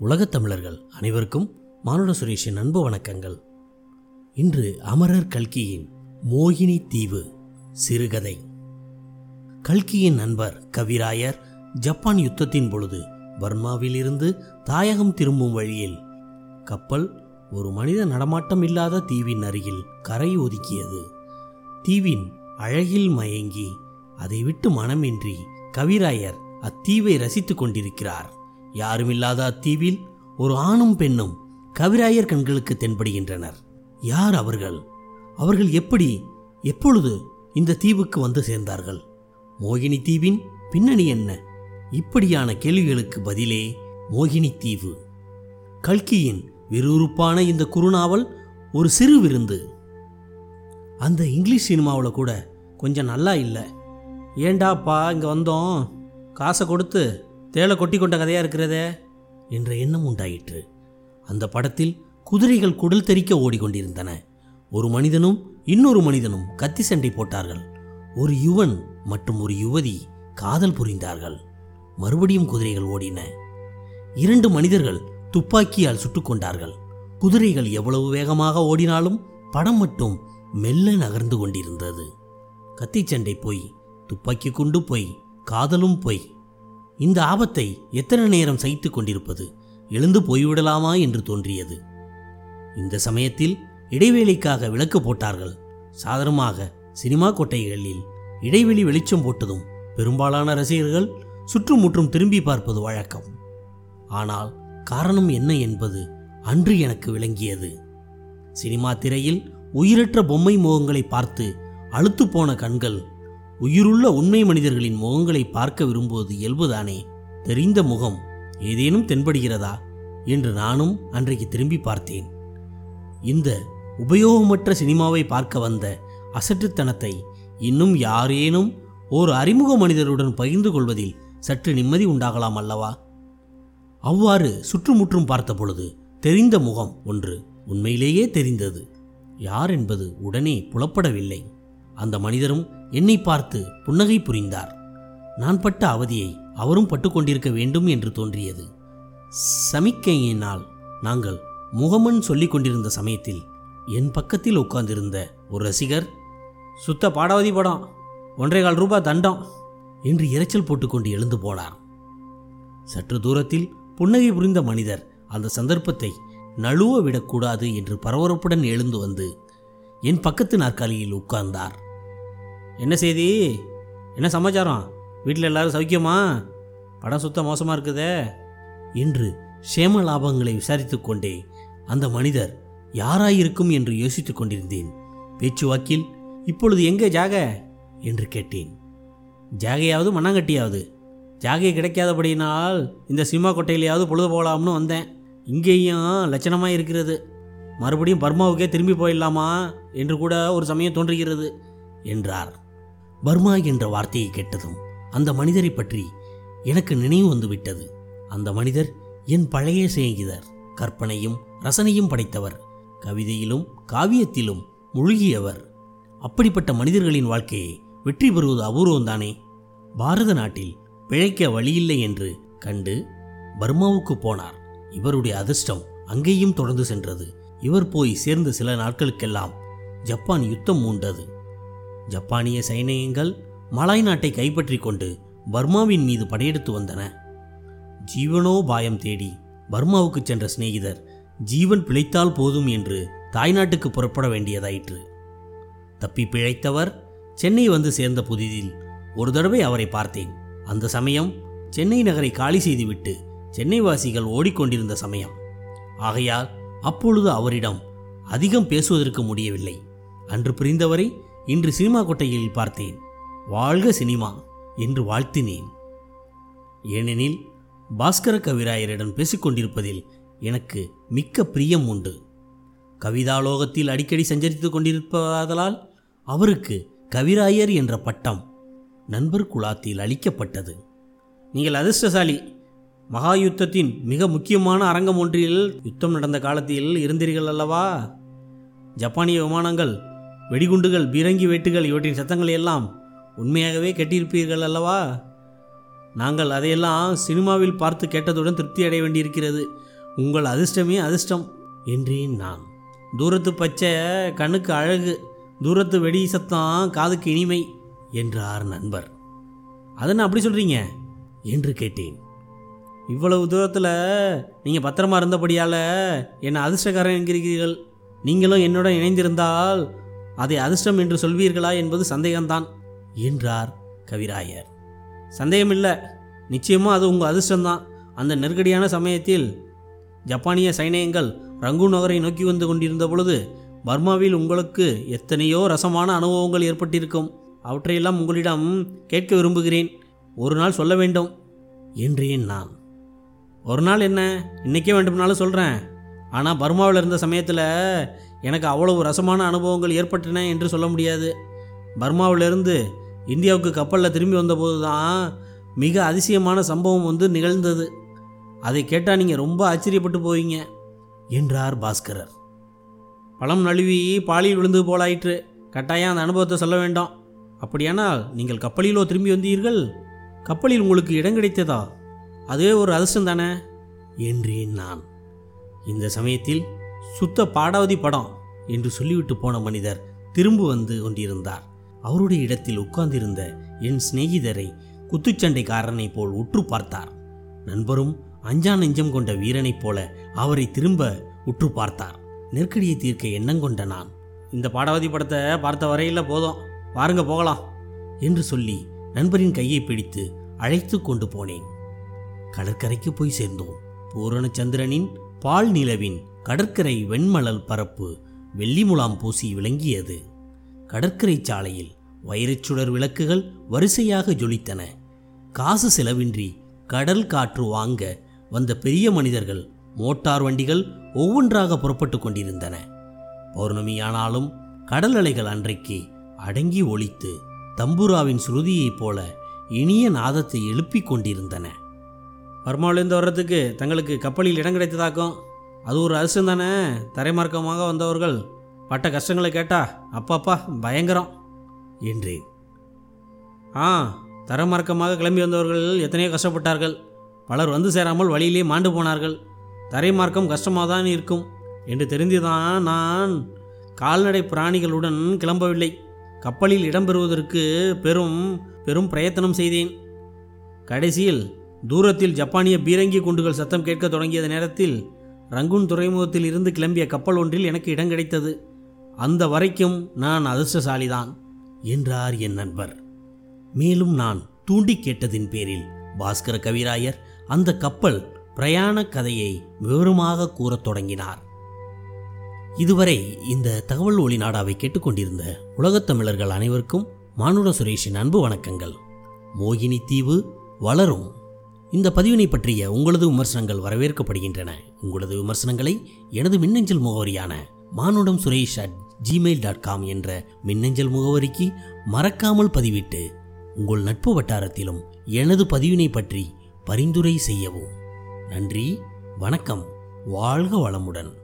உலகத் தமிழர்கள் அனைவருக்கும் மானுட சுரேஷின் அன்பு வணக்கங்கள். இன்று அமரர் கல்கியின் மோகினி தீவு சிறுகதை. கல்கியின் நண்பர் கவிராயர் ஜப்பான் யுத்தத்தின் பொழுது பர்மாவிலிருந்து தாயகம் திரும்பும் வழியில் கப்பல் ஒரு மனித நடமாட்டம் இல்லாத தீவின் அருகில் கரை ஒதுக்கியது. தீவின் அழகில் மயங்கி அதை விட்டு மனமின்றி கவிராயர் அத்தீவை ரசித்துக் கொண்டிருக்கிறார். யாருமில்லாத அத்தீவில் ஒரு ஆணும் பெண்ணும் கவிராயர் கண்களுக்கு தென்படுகின்றனர். யார் அவர்கள்? அவர்கள் எப்படி எப்பொழுது இந்த தீவுக்கு வந்து சேர்ந்தார்கள்? மோகினி தீவின் பின்னணி என்ன? இப்படியான கேள்விகளுக்கு பதிலே மோகினி தீவு. கல்கியின் விறுவிறுப்பான இந்த குறுநாவல் ஒரு சிறு விருந்து. அந்த இங்கிலீஷ் சினிமாவில் கூட கொஞ்சம் நல்லா இல்லை. ஏண்டாப்பா இங்கே வந்தோம். காசை கொடுத்து. தேளை கொட்டி கொண்ட கதையாக இருக்கிறதே என்ற எண்ணம் உண்டாயிற்று. அந்த படத்தில் குதிரைகள் குடல் தெறிக்க ஓடிக்கொண்டிருந்தன. ஒரு மனிதனும் இன்னொரு மனிதனும் கத்தி சண்டை போட்டார்கள். ஒரு யுவன் மற்றும் ஒரு யுவதி காதல் புரிந்தார்கள். மறுபடியும் குதிரைகள் ஓடின. இரண்டு மனிதர்கள் துப்பாக்கியால் சுட்டுக்கொண்டார்கள் குதிரைகள் எவ்வளவு வேகமாக ஓடினாலும் படம் மட்டும் மெல்ல நகர்ந்து கொண்டிருந்தது. கத்தி சண்டை போய் துப்பாக்கி குண்டு போய் காதலும் போய் இந்த ஆபத்தை எத்தனை நேரம் சகித்துக் கொண்டிருப்பது? எழுந்து போய்விடலாமா என்று தோன்றியது. இந்த சமயத்தில் இடைவேளைக்காக விளக்கு போட்டார்கள். சாதாரணமாக சினிமா கொட்டைகளில் இடைவெளி வெளிச்சம் போட்டதும் பெரும்பாலான ரசிகர்கள் சுற்றுமுற்றும் திரும்பி பார்ப்பது வழக்கம். ஆனால் காரணம் என்ன என்பது அன்று எனக்கு விளங்கியது. சினிமா திரையில் உயிரற்ற பொம்மை முகங்களை பார்த்து அழுத்துப்போன கண்கள் உயிருள்ள உண்மை மனிதர்களின் முகங்களை பார்க்க விரும்புவது இயல்புதானே? தெரிந்த முகம் ஏதேனும் தென்படுகிறதா? என்று நானும் அன்றைக்கு திரும்பி பார்த்தேன். இந்த உபயோகமற்ற சினிமாவை பார்க்க வந்த அசட்டுத்தனத்தை இன்னும் யாரேனும் ஒரு அறிமுக மனிதருடன் பகிர்ந்து கொள்வதில் சற்று நிம்மதி உண்டாகலாம் அல்லவா? அவ்வாறு சுற்றுமுற்றும் பார்த்த பொழுது தெரிந்த முகம் ஒன்று உண்மையிலேயே தெரிந்தது. யார் என்பது உடனே புலப்படவில்லை. அந்த மனிதரும் என்னை பார்த்து புன்னகை புரிந்தார். நான் பட்ட அவதியை அவரும் பட்டுக்கொண்டிருக்க வேண்டும் என்று தோன்றியது. சமிக்கையினால் நாங்கள் முகமன் சொல்லிக் கொண்டிருந்த சமயத்தில் என் பக்கத்தில் உட்கார்ந்திருந்த ஒரு ரசிகர் சுத்த பாடாவதி படம் ஒன்றே கால் ரூபாய் தண்டம் என்று இரைச்சல் போட்டுக்கொண்டு எழுந்து போனார். சற்று தூரத்தில் புன்னகை புரிந்த மனிதர் அந்த சந்தர்ப்பத்தை நழுவ விடக்கூடாது என்று பரபரப்புடன் எழுந்து வந்து என் பக்கத்து நாற்காலியில் உட்கார்ந்தார். என்ன செய்தி? என்ன சமாச்சாரம்? வீட்டில் எல்லாரும் சௌக்கியமா? படம் சுத்த மோசமாக இருக்குதே. என்று சேம லாபங்களை விசாரித்து கொண்டே அந்த மனிதர் யாராயிருக்கும் என்று யோசித்துக் கொண்டிருந்தேன். பேச்சுவாக்கில் இப்பொழுது எங்கே ஜாக? என்று கேட்டேன். ஜாகையாவது மண்ணாங்கட்டியாவது? ஜாகை கிடைக்காதபடியினால் இந்த சினிமா கொட்டையிலையாவது பொழுது போகலாம்னு வந்தேன். இங்கேயும் லட்சணமாக இருக்கிறது. மறுபடியும் பர்மாவுக்கே திரும்பி போயிடலாமா? என்று கூட ஒரு சமயம் தோன்றுகிறது என்றார். பர்மா என்ற வார்த்தையை கேட்டதும் அந்த மனிதரை பற்றி எனக்கு நினைவு வந்துவிட்டது. அந்த மனிதர் என் பழைய சிநேகிதர். கற்பனையும் ரசனையும் படைத்தவர். கவிதையிலும் காவியத்திலும் முழுகியவர். அப்படிப்பட்ட மனிதர்களின் வாழ்க்கையை வெற்றி பெறுவது அபூர்வம்தானே? பாரத நாட்டில் பிழைக்க வழியில்லை என்று கண்டு பர்மாவுக்கு போனார். இவருடைய அதிர்ஷ்டம் அங்கேயும் தொடர்ந்து சென்றது. இவர் போய் சேர்ந்த சில நாட்களுக்கெல்லாம் ஜப்பான் யுத்தம் மூண்டது. ஜப்பானிய சைனியங்கள் மலாய் நாட்டை கைப்பற்றி கொண்டு பர்மாவின் மீது படையெடுத்து வந்தன. ஜீவனோபாயம் தேடி பர்மாவுக்கு சென்ற சிநேகிதர் ஜீவன் பிழைத்தால் போதும் என்று தாய்நாட்டுக்கு புறப்பட வேண்டியதாயிற்று. தப்பி பிழைத்தவர் சென்னை வந்து சேர்ந்த புதிதில் ஒரு தடவை அவரை பார்த்தேன். அந்த சமயம் சென்னை நகரை காலி செய்துவிட்டு சென்னை வாசிகள் ஓடிக்கொண்டிருந்த சமயம். ஆகையால் அப்பொழுது அவரிடம் அதிகம் பேசுவதற்கு முடியவில்லை. அன்று பிரிந்தவரை இன்று சினிமா கொட்டையில் பார்த்தேன். வாழ்க சினிமா என்று வாழ்த்தினேன். ஏனெனில் பாஸ்கர கவிராயரிடம் பேசிக்கொண்டிருப்பதில் எனக்கு மிக்க பிரியம் உண்டு. கவிதாலோகத்தில் அடிக்கடி சஞ்சரித்துக் கொண்டிருப்பதால் அவருக்கு கவிராயர் என்ற பட்டம் நண்பர் குலாத்தில் அளிக்கப்பட்டது. நீங்கள் அதிர்ஷ்டசாலி. மகா யுத்தத்தின் மிக முக்கியமான அரங்கம் ஒன்றில் யுத்தம் நடந்த காலத்தில் இருந்தீர்கள் அல்லவா? ஜப்பானிய விமானங்கள் வெடிகுண்டுகள் பீரங்கி வேட்டுகள் இவற்றின் சத்தங்களை எல்லாம் உண்மையாகவே கேட்டிருப்பீர்கள் அல்லவா? நாங்கள் அதையெல்லாம் சினிமாவில் பார்த்து கேட்டதுடன் திருப்தி அடைய வேண்டியிருக்கிறது. உங்கள் அதிர்ஷ்டமே அதிர்ஷ்டம் என்றேன் நான். தூரத்து பச்சை கண்ணுக்கு அழகு தூரத்து வெடி சத்தம் காதுக்கு இனிமை என்றார் நண்பர். அதென்ன அப்படி சொல்கிறீங்க என்று கேட்டேன். இவ்வளவு தூரத்தில் நீங்கள் பத்திரமா இருந்தபடியால் என்னை அதிர்ஷ்டக்காரன் என்கிறீர்கள்? நீங்களும் என்னுடன் இணைந்திருந்தால் அதை அதிர்ஷ்டம் என்று சொல்வீர்களா என்பது சந்தேகம்தான் என்றார் கவிராயர். சந்தேகமில்லை நிச்சயமாக அது உங்கள் அதிர்ஷ்டம்தான். அந்த நெருக்கடியான சமயத்தில் ஜப்பானிய சைனியங்கள் ரங்கூன் நகரை நோக்கி வந்து கொண்டிருந்த பொழுது பர்மாவில் உங்களுக்கு எத்தனையோ ரசமான அனுபவங்கள் ஏற்பட்டிருக்கும். அவற்றையெல்லாம் உங்களிடம் கேட்க விரும்புகிறேன். ஒரு நாள் சொல்ல வேண்டும் என்றேன் நான் ஒரு நாள் என்ன? இன்றைக்கே வேண்டும்னாலும் சொல்கிறேன் ஆனால் பர்மாவில் இருந்த சமயத்தில் எனக்கு அவ்வளவு ரசமான அனுபவங்கள் ஏற்பட்டன என்று சொல்ல முடியாது. பர்மாவிலிருந்து இந்தியாவுக்கு கப்பலில் திரும்பி வந்தபோது தான் மிக அதிசயமான சம்பவம் வந்து நிகழ்ந்தது. அதை கேட்டால் நீங்கள் ரொம்ப ஆச்சரியப்பட்டு போவீங்க என்றார் பாஸ்கரர். பழம் நழுவி பாலியில் விழுந்து போலாயிற்று. கட்டாயம் அந்த அனுபவத்தை சொல்ல வேண்டாம். அப்படியானால் நீங்கள் கப்பலிலோ திரும்பி வந்தீர்கள்? கப்பலில் உங்களுக்கு இடம் கிடைத்ததா? அதுவே ஒரு அதிர்ஷ்டம் தானே என்றேன் நான். இந்த சமயத்தில் சுத்த பாடாவதி படம் என்று சொல்லிவிட்டு போன மனிதர் திரும்ப வந்து கொண்டிருந்தார். அவருடைய இடத்தில் உட்கார்ந்திருந்த என் சிநேகிதரை குத்துச்சண்டைக்காரனை போல் உற்று பார்த்தார். நண்பரும் அஞ்சா நெஞ்சம் கொண்ட வீரனைப் போல அவரை திரும்ப உற்று பார்த்தார். நெருக்கடியை தீர்க்க எண்ணம் கொண்ட நான் இந்த பாடாவதி படத்தை பார்த்த வரையில் போதும் வாருங்க போகலாம் என்று சொல்லி நண்பரின் கையை பிடித்து அழைத்து கொண்டு போனேன். கடற்கரைக்கு போய் சேர்ந்தோம். பூரணச்சந்திரனின் பால் நிலவின் கடற்கரை வெண்மலல் பரப்பு வெள்ளிமுலாம் பூசி விளங்கியது. கடற்கரை சாலையில் வைரச்சுடர் விளக்குகள் வரிசையாக ஜொலித்தன. காசு செலவின்றி கடல் காற்று வாங்க வந்த பெரிய மனிதர்கள் மோட்டார் வண்டிகள் ஒவ்வொன்றாக புறப்பட்டு கொண்டிருந்தன. பௌர்ணமியானாலும் கடல் அலைகள் அன்றைக்கு அடங்கி ஒழித்து தம்புராவின் சுருதியைப் போல இனிய நாதத்தை எழுப்பிக் கொண்டிருந்தன. பர்மாவிலேருந்து வர்றதுக்கு தங்களுக்கு கப்பலில் இடம் கிடைத்ததாக்கும். அது ஒரு அதிர்ஷ்டம் தானே? தரைமார்க்கமாக வந்தவர்கள் பட்ட கஷ்டங்களை கேட்டா அப்பாப்பா பயங்கரம். என்றேன் ஆ தரைமார்க்கமாக கிளம்பி வந்தவர்கள் எத்தனையோ கஷ்டப்பட்டார்கள். பலர் வந்து சேராமல் வழியிலே மாண்டு போனார்கள். தரைமார்க்கம் கஷ்டமாக தான் இருக்கும் என்று தெரிந்துதான் நான். கால்நடை பிராணிகளுடன் கிளம்பவில்லை. கப்பலில் இடம்பெறுவதற்கு பெரும் பெரும் பிரயத்தனம் செய்தேன். கடைசியில் தூரத்தில் ஜப்பானிய பீரங்கி குண்டுகள் சத்தம் கேட்க தொடங்கியது நேரத்தில் ரங்கூன் துறைமுகத்தில் இருந்து கிளம்பிய கப்பல் ஒன்றில் எனக்கு இடம் கிடைத்தது. அந்த வரைக்கும் நான் அதிர்ஷ்டசாலிதான் என்றார் என் நண்பர். மேலும் நான் தூண்டி கேட்டதின் பேரில் பாஸ்கர கவிராயர் அந்த கப்பல் பிரயாண கதையை விவரமாக கூறத் தொடங்கினார். இதுவரை இந்த தகவல் ஒளி நாடாவை கேட்டுக்கொண்டிருந்த உலகத் தமிழர்கள் அனைவருக்கும் மானுட சுரேஷின் அன்பு வணக்கங்கள். மோகினி தீவு வளரும். இந்த பதிவினை பற்றிய உங்களது விமர்சனங்கள் வரவேற்கப்படுகின்றன. உங்களது விமர்சனங்களை எனது மின்னஞ்சல் முகவரியான Manudam Suresh at Gmail dot com என்ற மின்னஞ்சல் முகவரிக்கு மறக்காமல் பதிவிட்டு உங்கள் நட்பு வட்டாரத்திலும் எனது பதிவினை பற்றி பரிந்துரை செய்யவும். நன்றி வணக்கம் வாழ்க வளமுடன்.